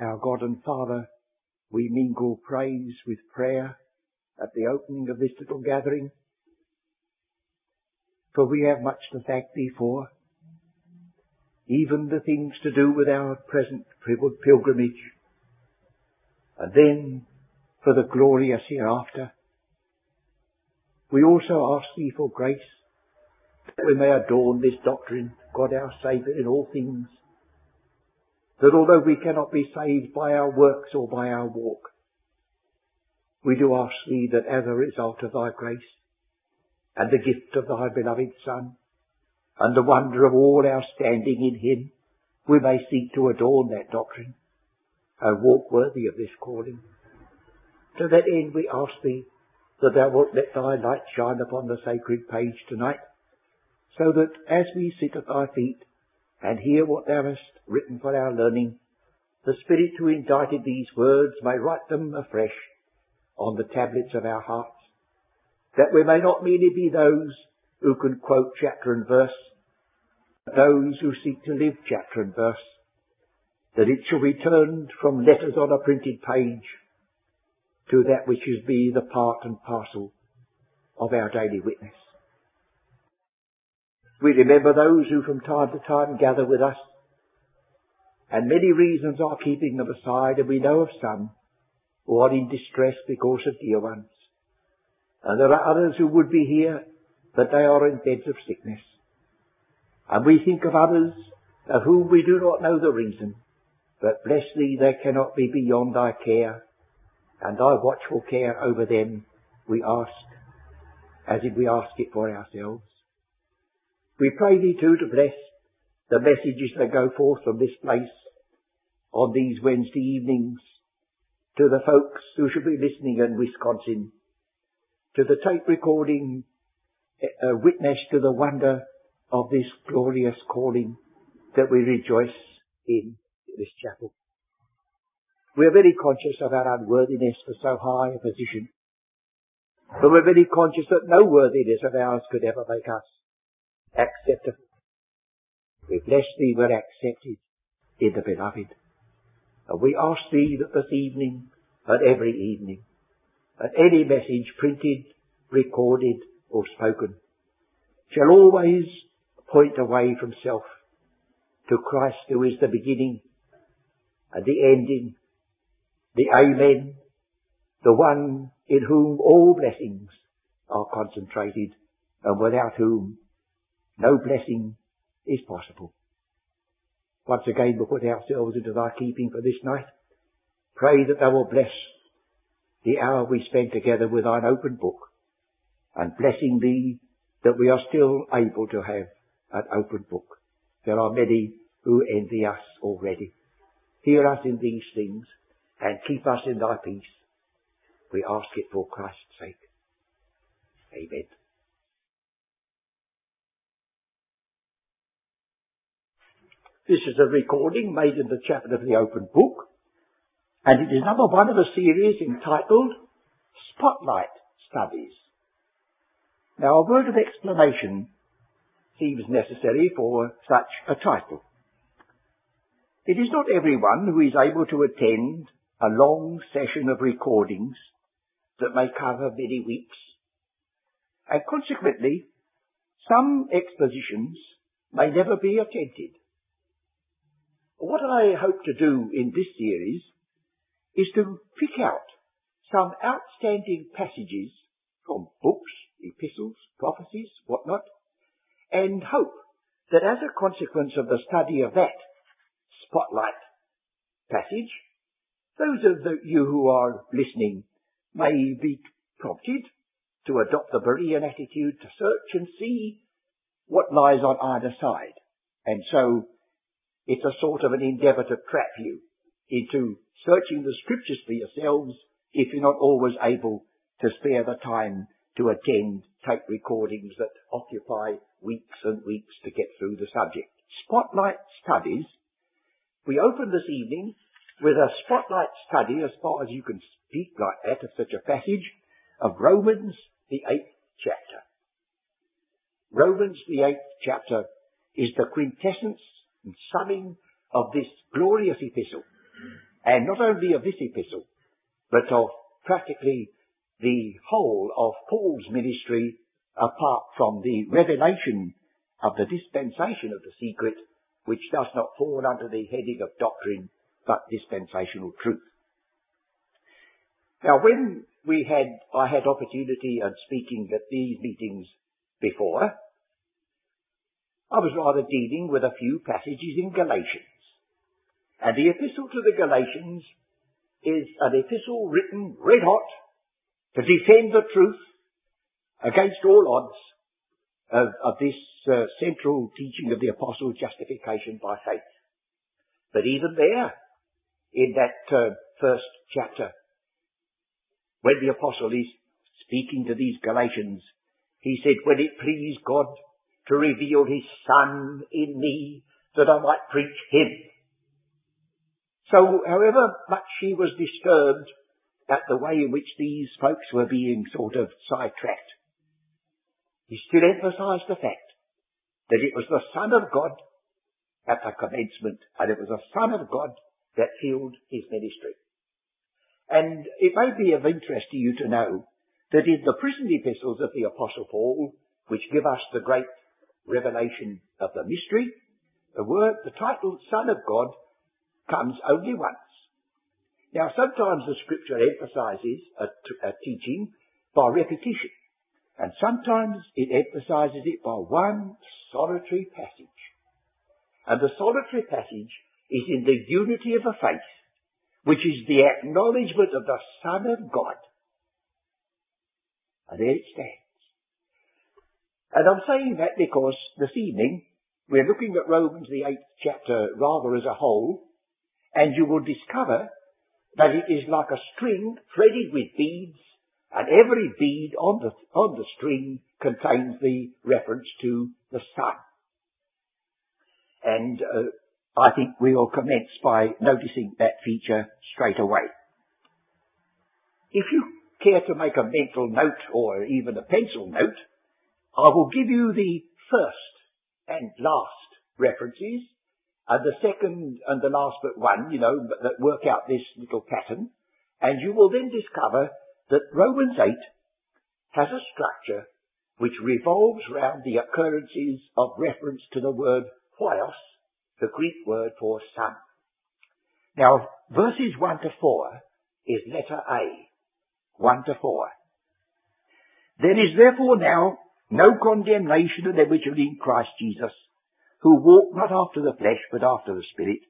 Our God and Father, we mingle praise with prayer at the opening of this little gathering, for we have much to thank Thee for, even the things to do with our present pilgrimage, and then for the glorious hereafter. We also ask Thee for grace that we may adorn this doctrine, God our Saviour in all things, that although we cannot be saved by our works or by our walk, we do ask Thee that as a result of Thy grace and the gift of Thy beloved Son and the wonder of all our standing in Him, we may seek to adorn that doctrine and walk worthy of this calling. To that end we ask Thee that Thou wilt let Thy light shine upon the sacred page tonight, so that as we sit at Thy feet and hear what Thou hast written for our learning, the Spirit who indited these words may write them afresh on the tablets of our hearts, that we may not merely be those who can quote chapter and verse, but those who seek to live chapter and verse, that it shall be turned from letters on a printed page to that which is be the part and parcel of our daily witness. We remember those who from time to time gather with us, and many reasons are keeping them aside, and we know of some who are in distress because of dear ones. And there are others who would be here, but they are in beds of sickness. And we think of others of whom we do not know the reason, but bless thee, they cannot be beyond thy care, and thy watchful care over them we ask, as if we ask it for ourselves. We pray thee too to bless the messages that go forth from this place on these Wednesday evenings to the folks who should be listening in Wisconsin, to the tape recording uh, witness to the wonder of this glorious calling that we rejoice in this chapel. We are very conscious of our unworthiness for so high a position, but we're very conscious that no worthiness of ours could ever make us We bless thee, we're accepted in the beloved. And we ask thee that this evening and every evening, and any message printed, recorded, or spoken, shall always point away from self to Christ who is the beginning and the ending, the Amen, the one in whom all blessings are concentrated and without whom no blessing is possible. Once again we put ourselves into thy keeping for this night. Pray that thou wilt bless the hour we spend together with thine open book and blessing thee that we are still able to have an open book. There are many who envy us already. Hear us in these things and keep us in thy peace. We ask it for Christ's sake. Amen. This is a recording made in the chapel of the open book, and it is number one of a series entitled Spotlight Studies. Now a word of explanation seems necessary for such a title. It is not everyone who is able to attend a long session of recordings that may cover many weeks, and consequently some expositions may never be attended. What I hope to do in this series is to pick out some outstanding passages from books, epistles, prophecies, whatnot, and hope that as a consequence of the study of that spotlight passage, those of the, you who are listening may be prompted to adopt the Berean attitude to search and see what lies on either side, and so it's a sort of an endeavour to trap you into searching the scriptures for yourselves if you're not always able to spare the time to attend tape recordings that occupy weeks and weeks to get through the subject. Spotlight studies. We open this evening with a spotlight study as far as you can speak like that of such a passage of Romans the eighth chapter. Romans the eighth chapter is the quintessence and summing of this glorious epistle. And not only of this epistle, but of practically the whole of Paul's ministry apart from the revelation of the dispensation of the secret, which does not fall under the heading of doctrine, but dispensational truth. Now when we had, I had opportunity of speaking at these meetings before, I was rather dealing with a few passages in Galatians. And the epistle to the Galatians is an epistle written red hot to defend the truth against all odds of, of this uh, central teaching of the apostles' justification by faith. But even there, in that uh, first chapter, when the apostle is speaking to these Galatians, he said, when it pleased God to reveal his son in me that I might preach him. So however much he was disturbed at the way in which these folks were being sort of sidetracked, he still emphasized the fact that it was the Son of God at the commencement, and it was the Son of God that filled his ministry. And it may be of interest to you to know that in the prison epistles of the Apostle Paul, which give us the great revelation of the mystery, the word, the title Son of God comes only once. Now sometimes the scripture emphasizes a, a teaching by repetition, and sometimes it emphasizes it by one solitary passage. And the solitary passage is in the unity of a faith which is the acknowledgement of the Son of God. And there it stands. And I'm saying that because this evening we're looking at Romans the eighth chapter rather as a whole, and you will discover that it is like a string threaded with beads, and every bead on the, on the string contains the reference to the Son. And uh, I think we will commence by noticing that feature straight away. If you care to make a mental note or even a pencil note, I will give you the first and last references, and the second and the last but one, you know, that work out this little pattern, and you will then discover that Romans 8 has a structure which revolves round the occurrences of reference to the word huios, the Greek word for son. Now, verses 1 to 4 is letter A. 1 to 4. There is therefore now no condemnation of them which are in Christ Jesus, who walk not after the flesh, but after the Spirit.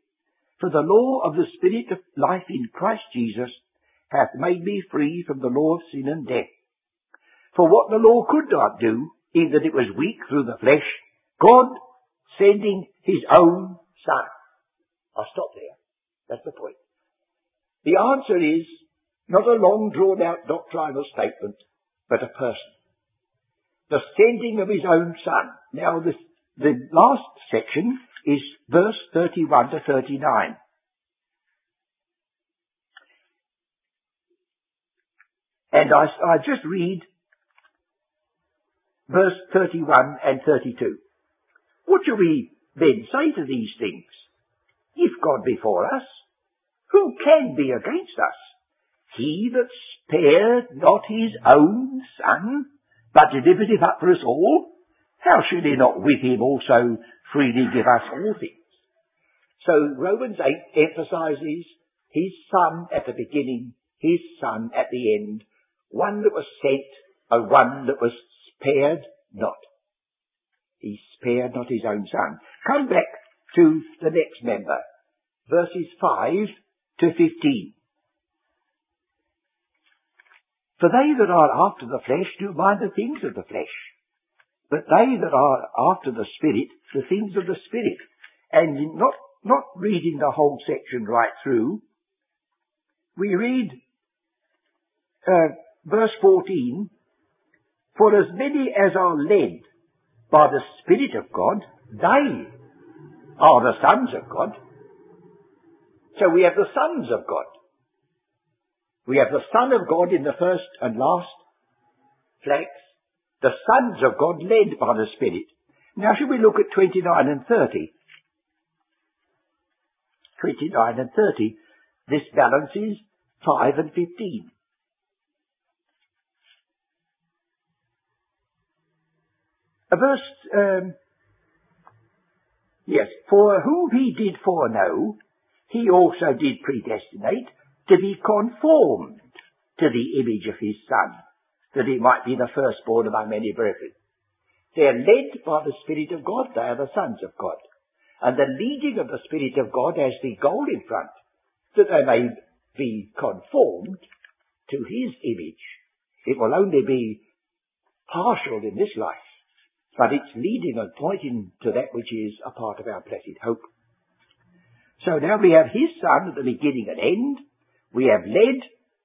For the law of the Spirit of life in Christ Jesus hath made me free from the law of sin and death. For what the law could not do, in that it was weak through the flesh, God, sending his own son. I'll stop there. That's the point. The answer is not a long drawn out doctrinal statement, but a person. The sending of his own son. Now this, the last section is verse 31 to 39. And I, I just read verse 31 and 32. What shall we then say to these things, If God be for us, who can be against us? He that spared not his own son, but delivered him up for us all, how should he not with him also freely give us all things? So Romans 8 emphasizes his son at the beginning, his son at the end, one that was sent and one that was spared not. He spared not his own son. Come back to the next member. Verses 5 to 15. For they that are after the flesh do mind the things of the flesh, but they that are after the Spirit, the things of the Spirit. And not, not reading the whole section right through, we read uh, verse 14, For as many as are led by the Spirit of God, they are the sons of God. So we have the sons of God. We have the Son of God in the first and last flags, the sons of God led by the Spirit. Now should we look at 29 and 30? 29 and 30. this balances 5 and 15. A verse, um, yes, for whom he did foreknow, he also did predestinate to be conformed to the image of his Son, that he might be the firstborn among many brethren. They are led by the Spirit of God, they are the sons of God. And the leading of the Spirit of God has the goal in front, that they may be conformed to his image. It will only be partial in this life but it's leading and pointing to that which is a part of our blessed hope. So now we have his son at the beginning and end. We have led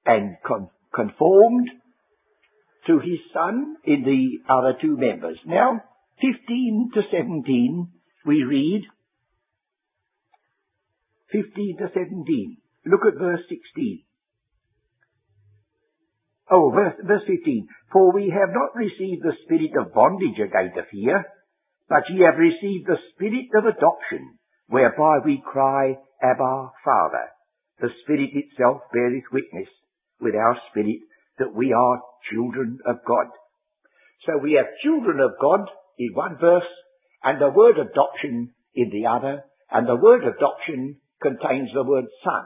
and con- conformed to his son in the other two members. Now, 15 to 17, we read 15 to 17. Look at verse 16. Oh, verse, verse 15. For we have not received the spirit of bondage again to fear, but ye have received the spirit of adoption, whereby we cry, Abba, Father. The Spirit itself beareth witness with our spirit that we are children of God. So we have children of God in one verse, and the word adoption in the other, and the word adoption contains the word son.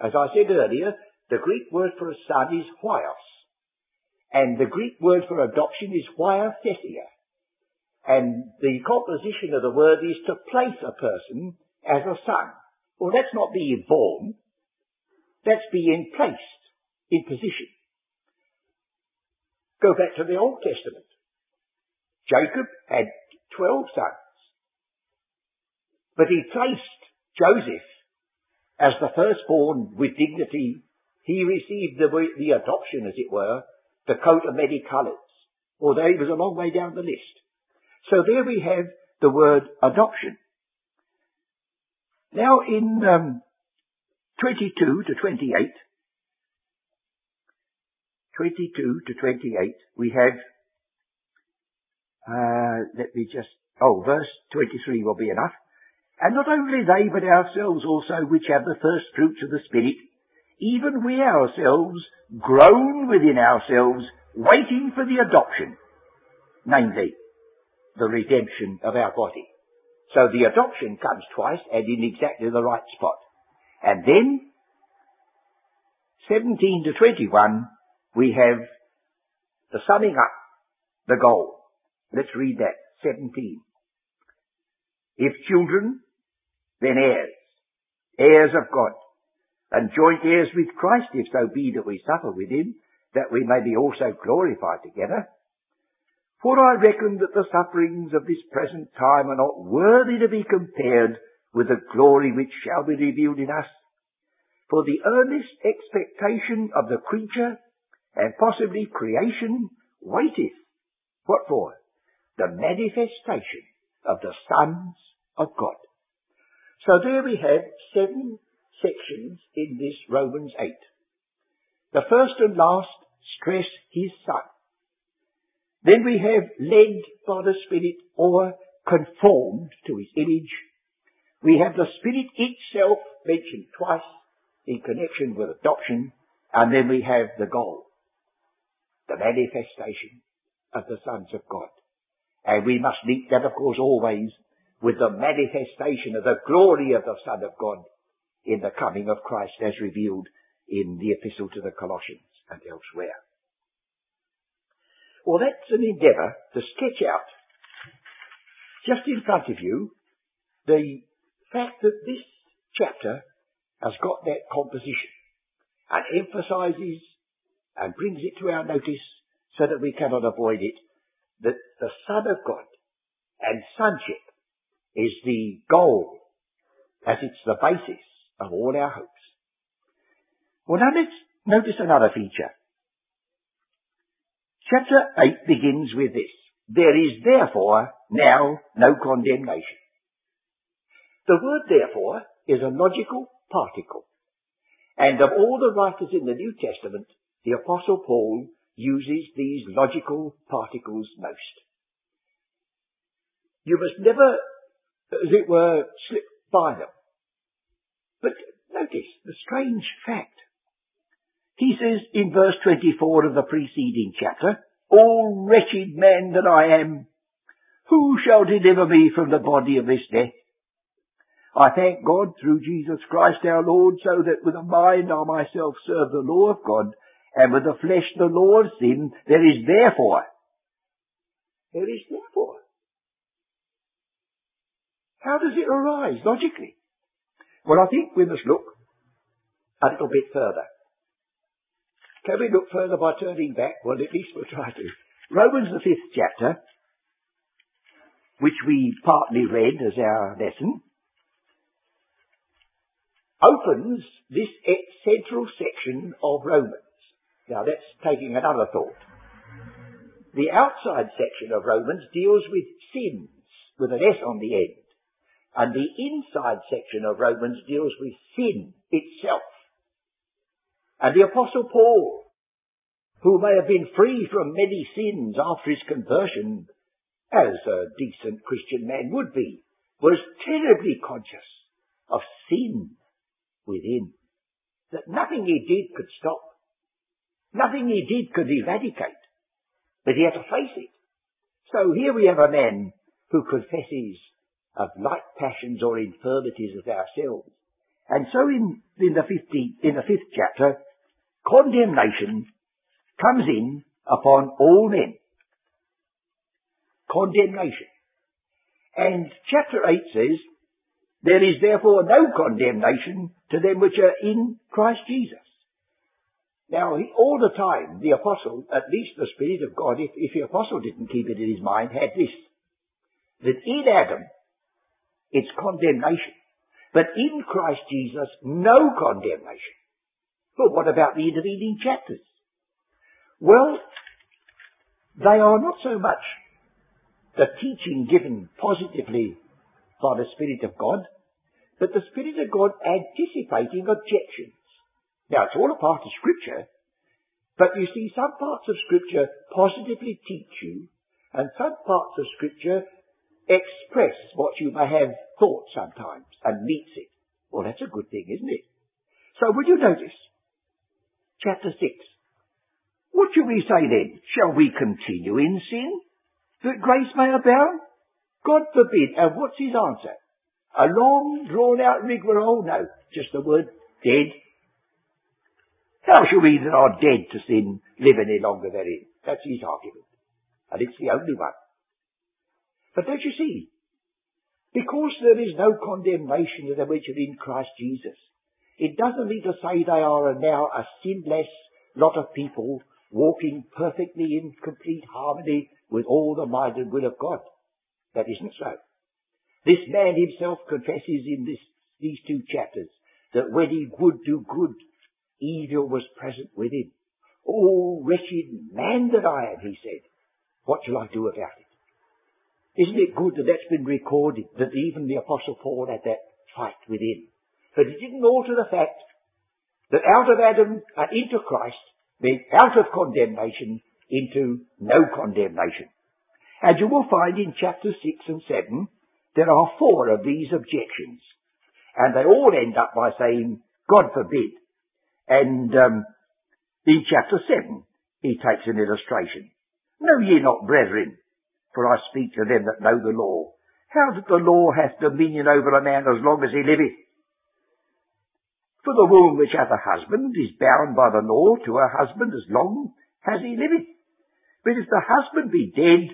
As I said earlier, the Greek word for a son is huios. And the Greek word for adoption is huiothesia. And the composition of the word is to place a person as a son. Well, that's not being born. That's being placed in position. Go back to the Old Testament. Jacob had 12 sons. But he placed Joseph as the firstborn with dignity he received the, the adoption, as it were, the coat of many colours, although he was a long way down the list. So there we have the word adoption. Now in um, 22 to 28, 22 to 28, we have, uh, let me just, oh, verse 23 will be enough. And not only they, but ourselves also, which have the first fruits of the Spirit, even we ourselves groan within ourselves, waiting for the adoption, namely, the redemption of our body. So the adoption comes twice and in exactly the right spot. And then, 17 to 21, we have the summing up, the goal. Let's read that. 17. If children, then heirs, heirs of God, and joint heirs with Christ, if so be that we suffer with him, that we may be also glorified together. For I reckon that the sufferings of this present time are not worthy to be compared with the glory which shall be revealed in us. For the earnest expectation of the creature and possibly creation waiteth. What for? The manifestation of the sons of God. So there we have seven sections in this Romans 8. The first and last stress his son. Then we have led by the Spirit or conformed to his image. We have the Spirit itself mentioned twice in connection with adoption. And then we have the goal. The manifestation of the sons of God. And we must link that, of course, always with the manifestation of the glory of the Son of God in the coming of Christ as revealed in the epistle to the Colossians and elsewhere. Well, that's an endeavour to sketch out, just in front of you, the fact that this chapter has got that composition and emphasises and brings it to our notice so that we cannot avoid it, that the Son of God and sonship is the goal as it's the basis of all our hopes. Well, now let's notice another feature. Chapter 8 begins with this. There is therefore now no condemnation. The word therefore is a logical particle. And of all the writers in the New Testament, the Apostle Paul uses these logical particles most. You must never, as it were, slip by them. But notice, The strange fact. He says in verse 24 of the preceding chapter, O wretched man that I am, who shall deliver me from the body of this death? I thank God through Jesus Christ our Lord, so that with the mind I myself serve the law of God, and with the flesh the law of sin. There is therefore. There is therefore. How does it arise logically? Well, I think we must look a little bit further. Can we look further by turning back? Well, at least we'll try to. Romans the fifth chapter, which we partly read as our lesson, opens this central section of Romans. Now that's taking another thought. The outside section of Romans deals with sins with an S on the end. And the inside section of Romans deals with sin itself. And the apostle Paul, who may have been free from many sins after his conversion, as a decent Christian man would be, was terribly conscious of sin within. That nothing he did could stop. Nothing he did could eradicate. But he had to face it. So here we have a man who confesses of like passions or infirmities as ourselves. And so in, in the 15th, in the fifth chapter, condemnation comes in upon all men. Condemnation. And chapter 8 says, there is therefore no condemnation to them which are in Christ Jesus. Now, he, all the time, the apostle, at least the Spirit of God, if, if the apostle didn't keep it in his mind, had this. That in Adam, it's condemnation. But in Christ Jesus, no condemnation. But what about the intervening chapters? Well, they are not so much the teaching given positively by the Spirit of God, but the Spirit of God anticipating objections. Now, it's all a part of Scripture, but you see, some parts of Scripture positively teach you, and some parts of Scripture express what you may have thought sometimes, and meets it. Well, that's a good thing, isn't it? So, would you notice? Chapter 6. What shall we say then? Shall we continue in sin, that grace may abound? God forbid. And what's his answer? A long, drawn out rigmarole? Oh, no, just the word dead. How shall we that are dead to sin live any longer therein? That's his argument. And it's the only one. But don't you see? Because there is no condemnation to them which are in Christ Jesus, it doesn't mean to say they are now a sinless lot of people walking perfectly in complete harmony with all the mind and will of God. That isn't so. This man himself confesses in this, these two chapters that when he would do good, evil was present with him. Oh, wretched man that I am, he said. What shall I do about it? Isn't it good that that's been recorded, that even the Apostle Paul had that fight within? But it didn't alter the fact that out of Adam and into Christ, meant out of condemnation into no condemnation. And you will find in chapter 6 and 7 there are four of these objections. And they all end up by saying, God forbid. And um, in chapter 7, he takes an illustration. Know ye not, brethren, for I speak to them that know the law, how that the law hath dominion over a man as long as he liveth. For the woman which hath a husband is bound by the law to her husband as long as he liveth. But if the husband be dead,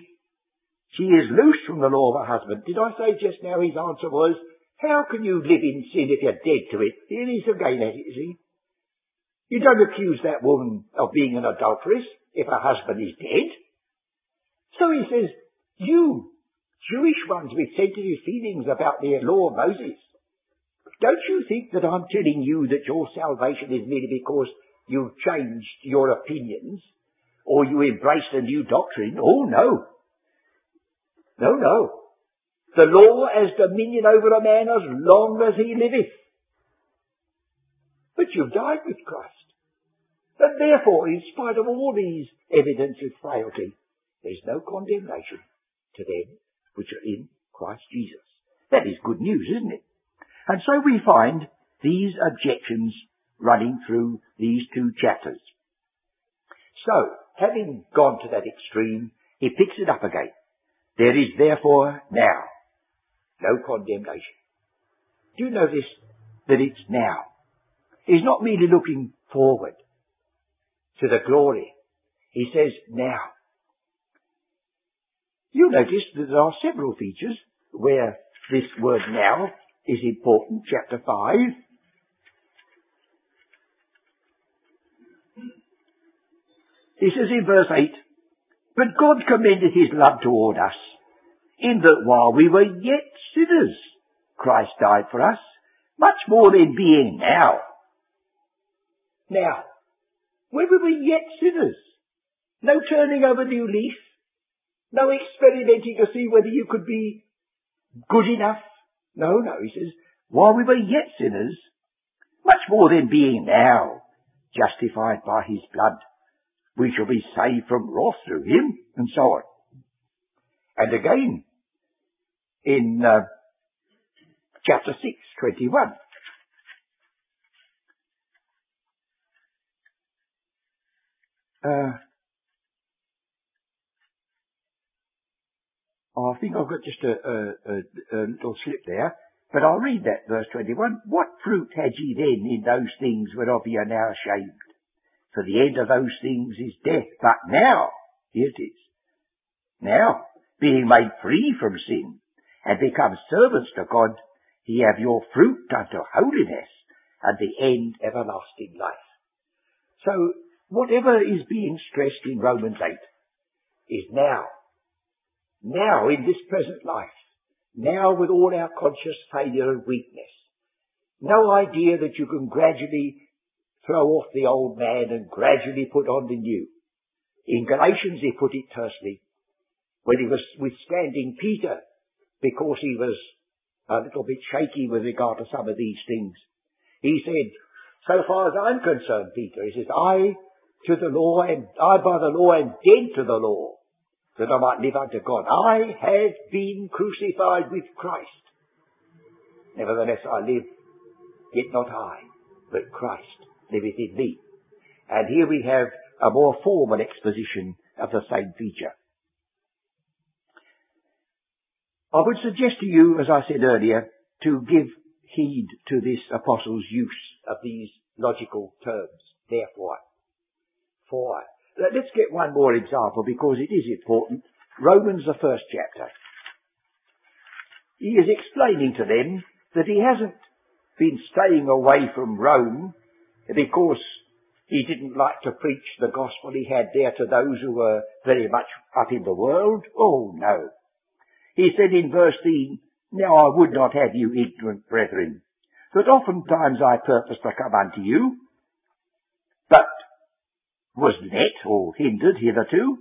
she is loosed from the law of her husband. Did I say just now his answer was, how can you live in sin if you're dead to it? Here he's again at it, see. You don't accuse that woman of being an adulteress if her husband is dead. So he says, you, Jewish ones with sensitive feelings about the law of Moses, don't you think that I'm telling you that your salvation is merely because you've changed your opinions or you embraced a new doctrine? Oh no. No, no. The law has dominion over a man as long as he liveth. But you've died with Christ. And therefore, in spite of all these evidences of frailty, there's no condemnation to them which are in Christ Jesus. That is good news, isn't it? And so we find these objections running through these two chapters. So, having gone to that extreme, he picks it up again. There is therefore now no condemnation. Do you notice that it's now? He's not merely looking forward to the glory. He says now. You'll notice that there are several features where this word now is important. Chapter 5. He says in verse 8, But God commended his love toward us, in that while we were yet sinners, Christ died for us, much more than being now. Now, when we were yet sinners, no turning over new leaf, no experimenting to see whether you could be good enough. No, no, he says, while we were yet sinners, much more than being now justified by his blood, we shall be saved from wrath through him, and so on. And again, in uh, chapter 6, 21, uh, I think I've got just a, a, a, a, little slip there, but I'll read that verse 21. What fruit had ye then in those things whereof ye are now ashamed? For the end of those things is death. But now, here it is. Now, being made free from sin and become servants to God, ye have your fruit unto holiness and the end everlasting life. So, whatever is being stressed in Romans 8 is now now, in this present life, now with all our conscious failure and weakness, no idea that you can gradually throw off the old man and gradually put on the new. In Galatians he put it tersely, when he was withstanding Peter, because he was a little bit shaky with regard to some of these things. He said, so far as I'm concerned, Peter, he says, I to the law and I by the law am dead to the law that I might live unto God. I have been crucified with Christ. Nevertheless I live, yet not I, but Christ liveth in me. And here we have a more formal exposition of the same feature. I would suggest to you, as I said earlier, to give heed to this apostle's use of these logical terms. Therefore, for Let's get one more example because it is important. Romans, the first chapter. He is explaining to them that he hasn't been staying away from Rome because he didn't like to preach the gospel he had there to those who were very much up in the world. Oh no. He said in verse 3, Now I would not have you ignorant brethren, that oftentimes I purpose to come unto you, was let or hindered hitherto,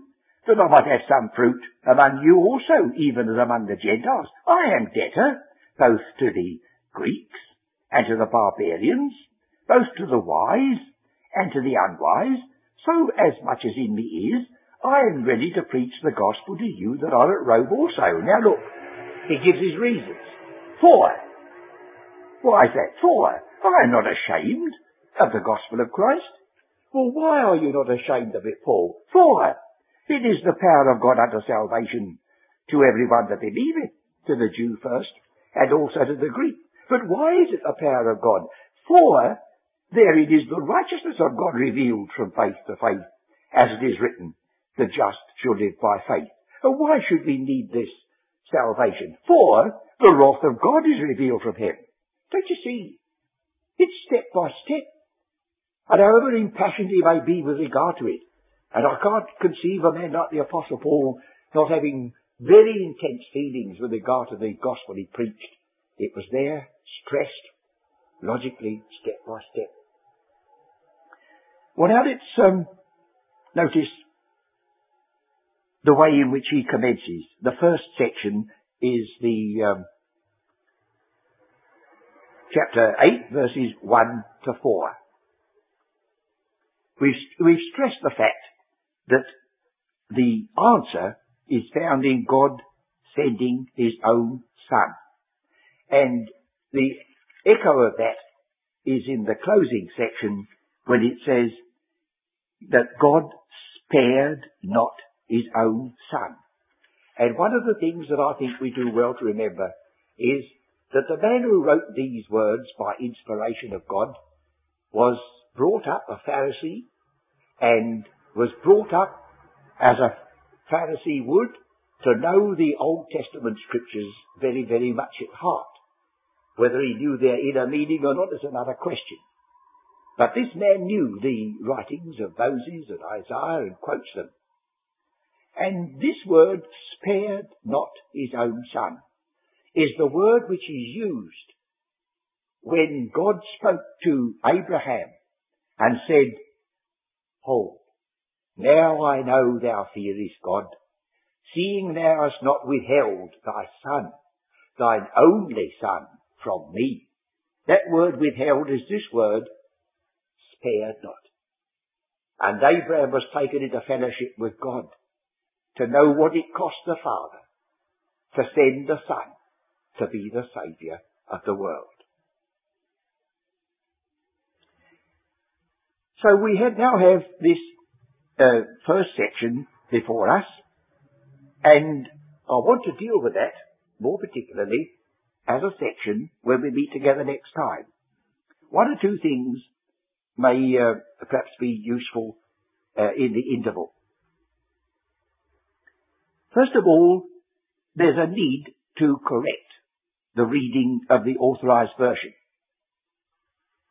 that I might have some fruit among you also, even as among the Gentiles. I am debtor both to the Greeks and to the barbarians, both to the wise and to the unwise, so as much as in me is, I am ready to preach the gospel to you that are at Rome also. Now look, he gives his reasons. For. Why is that? For. I am not ashamed of the gospel of Christ. Well, why are you not ashamed of it, Paul? For it is the power of God unto salvation to everyone that believeth, to the Jew first, and also to the Greek. But why is it the power of God? For there it is the righteousness of God revealed from faith to faith, as it is written, the just shall live by faith. And why should we need this salvation? For the wrath of God is revealed from him. Don't you see? It's step by step. And however impassioned he may be with regard to it, and I can't conceive a man like the Apostle Paul not having very intense feelings with regard to the gospel he preached. It was there, stressed, logically, step by step. Well, now let's um, notice the way in which he commences. The first section is the um, chapter 8, verses 1 to 4. We've, we've stressed the fact that the answer is found in God sending his own son. And the echo of that is in the closing section when it says that God spared not his own son. And one of the things that I think we do well to remember is that the man who wrote these words by inspiration of God was brought up a Pharisee and was brought up as a Pharisee would to know the Old Testament scriptures very, very much at heart. Whether he knew their inner meaning or not is another question. But this man knew the writings of Moses and Isaiah and quotes them. And this word, spared not his own son, is the word which is used when God spoke to Abraham and said, Hold, now I know thou fearest God, seeing thou hast not withheld thy son, thine only son, from me. That word withheld is this word, spared not. And Abraham was taken into fellowship with God to know what it cost the Father to send the Son to be the Saviour of the world. So we have now have this uh, first section before us, and I want to deal with that more particularly as a section when we meet together next time. One or two things may uh, perhaps be useful uh, in the interval. First of all, there's a need to correct the reading of the authorized version.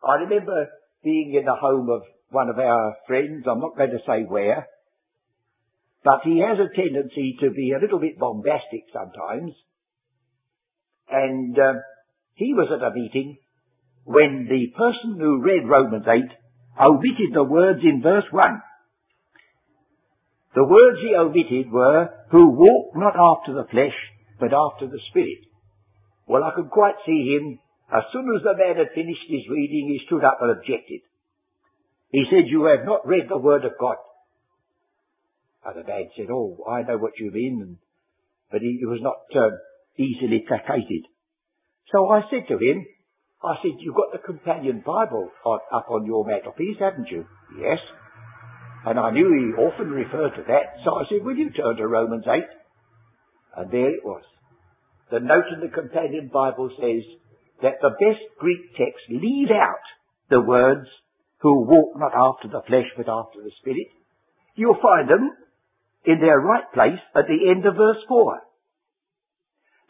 I remember being in the home of one of our friends, I'm not going to say where, but he has a tendency to be a little bit bombastic sometimes. And uh, he was at a meeting when the person who read Romans 8 omitted the words in verse 1. The words he omitted were, who walk not after the flesh, but after the Spirit. Well, I could quite see him, as soon as the man had finished his reading, he stood up and objected. He said, you have not read the Word of God. The man said, oh, I know what you mean, but he, was not uh, easily placated. So I said to him, I said, you've got the companion Bible up on your mantelpiece, haven't you? Yes. And I knew he often referred to that, so I said, will you turn to Romans 8? And there it was. The note in the companion Bible says that the best Greek text leave out the words, who walk not after the flesh but after the Spirit. You'll find them in their right place at the end of verse 4.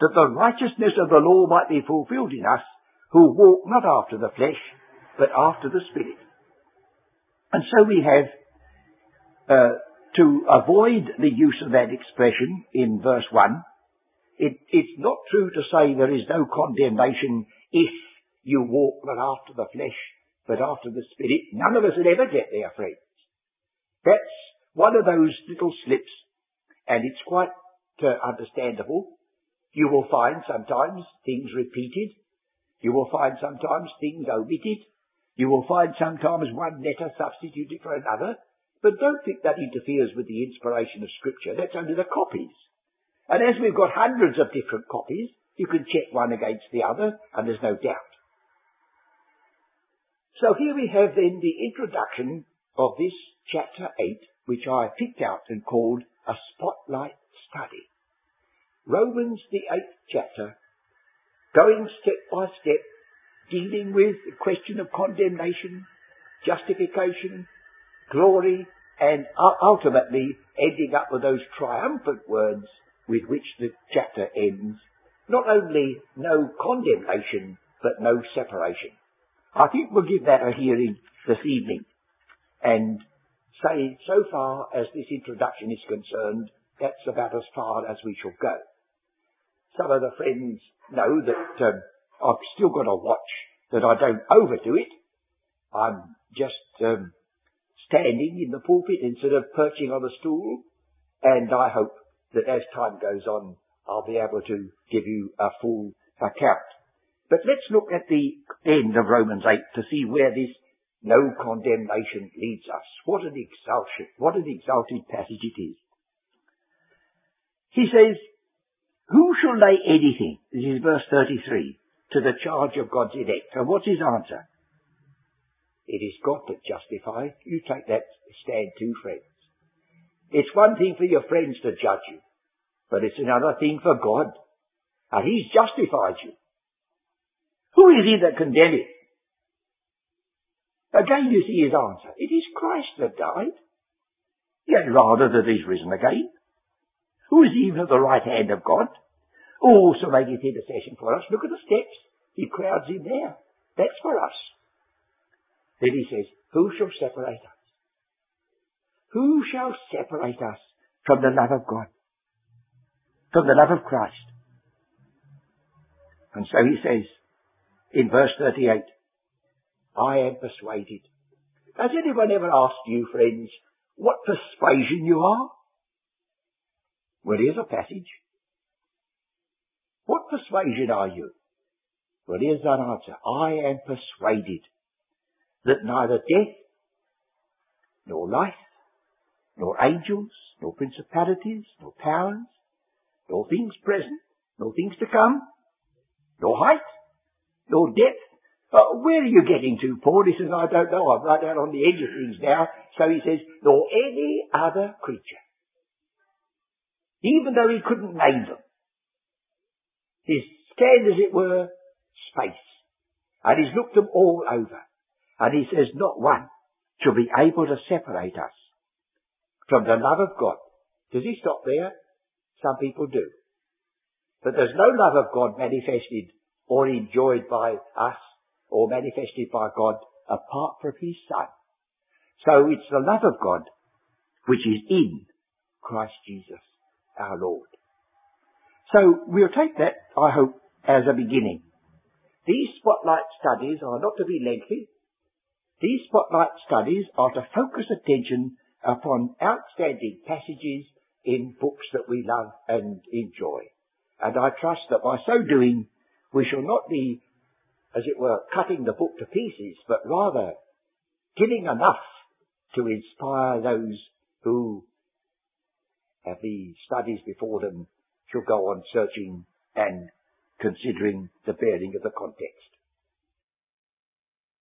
That the righteousness of the law might be fulfilled in us, who walk not after the flesh, but after the Spirit. And so we have uh, to avoid the use of that expression in verse 1, it, it's not true to say there is no condemnation if you walk not after the flesh, but after the Spirit. None of us will ever get there, friends. That's one of those little slips, and it's quite uh, understandable. You will find sometimes things repeated. You will find sometimes things omitted. You will find sometimes one letter substituted for another. But don't think that interferes with the inspiration of Scripture. That's only the copies. And as we've got hundreds of different copies, you can check one against the other, and there's no doubt. So here we have then the introduction of this chapter 8, which I picked out and called a spotlight study. Romans, the eighth chapter, going step by step, dealing with the question of condemnation, justification, glory, and ultimately ending up with those triumphant words with which the chapter ends. Not only no condemnation, but no separation. I think we'll give that a hearing this evening and say so far as this introduction is concerned, that's about as far as we shall go. Some of the friends know that um, I've still got to watch that I don't overdo it. I'm just um, standing in the pulpit instead of perching on a stool. And I hope that as time goes on, I'll be able to give you a full account. But let's look at the end of Romans 8 to see where this no condemnation leads us. What an exaltation, what an exalted passage it is. He says, who shall lay anything, this is verse 33, to the charge of God's elect? And what's his answer? It is God that justifies. You take that stand too, friends. It's one thing for your friends to judge you, but it's another thing for God. And He's justified you. Who is he that condemned it? Again you see his answer. It is Christ that died. Yet rather that he's risen again. Who is even at the right hand of God? Oh, Who also maketh intercession for us. Look at the steps. He crowds in there. That's for us. Then he says, Who shall separate us? Who shall separate us from the love of God? From the love of Christ? And so he says in verse 38, I am persuaded. Has anyone ever asked you, friends, what persuasion you are? Well, here's a passage. What persuasion are you? Well, here's that answer. I am persuaded that neither death, nor life, nor angels, nor principalities, nor powers, nor things present, nor things to come, nor height, nor depth. Where are you getting to, Paul? He says, I don't know. I'm right out on the edge of things now. So he says, nor any other creature. Even though he couldn't name them. He's scanned, as it were, space. And he's looked them all over. And he says, not one shall be able to separate us from the love of God. Does he stop there? Some people do. But there's no love of God manifested or enjoyed by us or manifested by God apart from His Son. So it's the love of God which is in Christ Jesus our Lord. So we'll take that, I hope, as a beginning. These spotlight studies are not to be lengthy. These spotlight studies are to focus attention upon outstanding passages in books that we love and enjoy. And I trust that by so doing, we shall not be, as it were, cutting the book to pieces, but rather giving enough to inspire those who have the studies before them shall go on searching and considering the bearing of the context.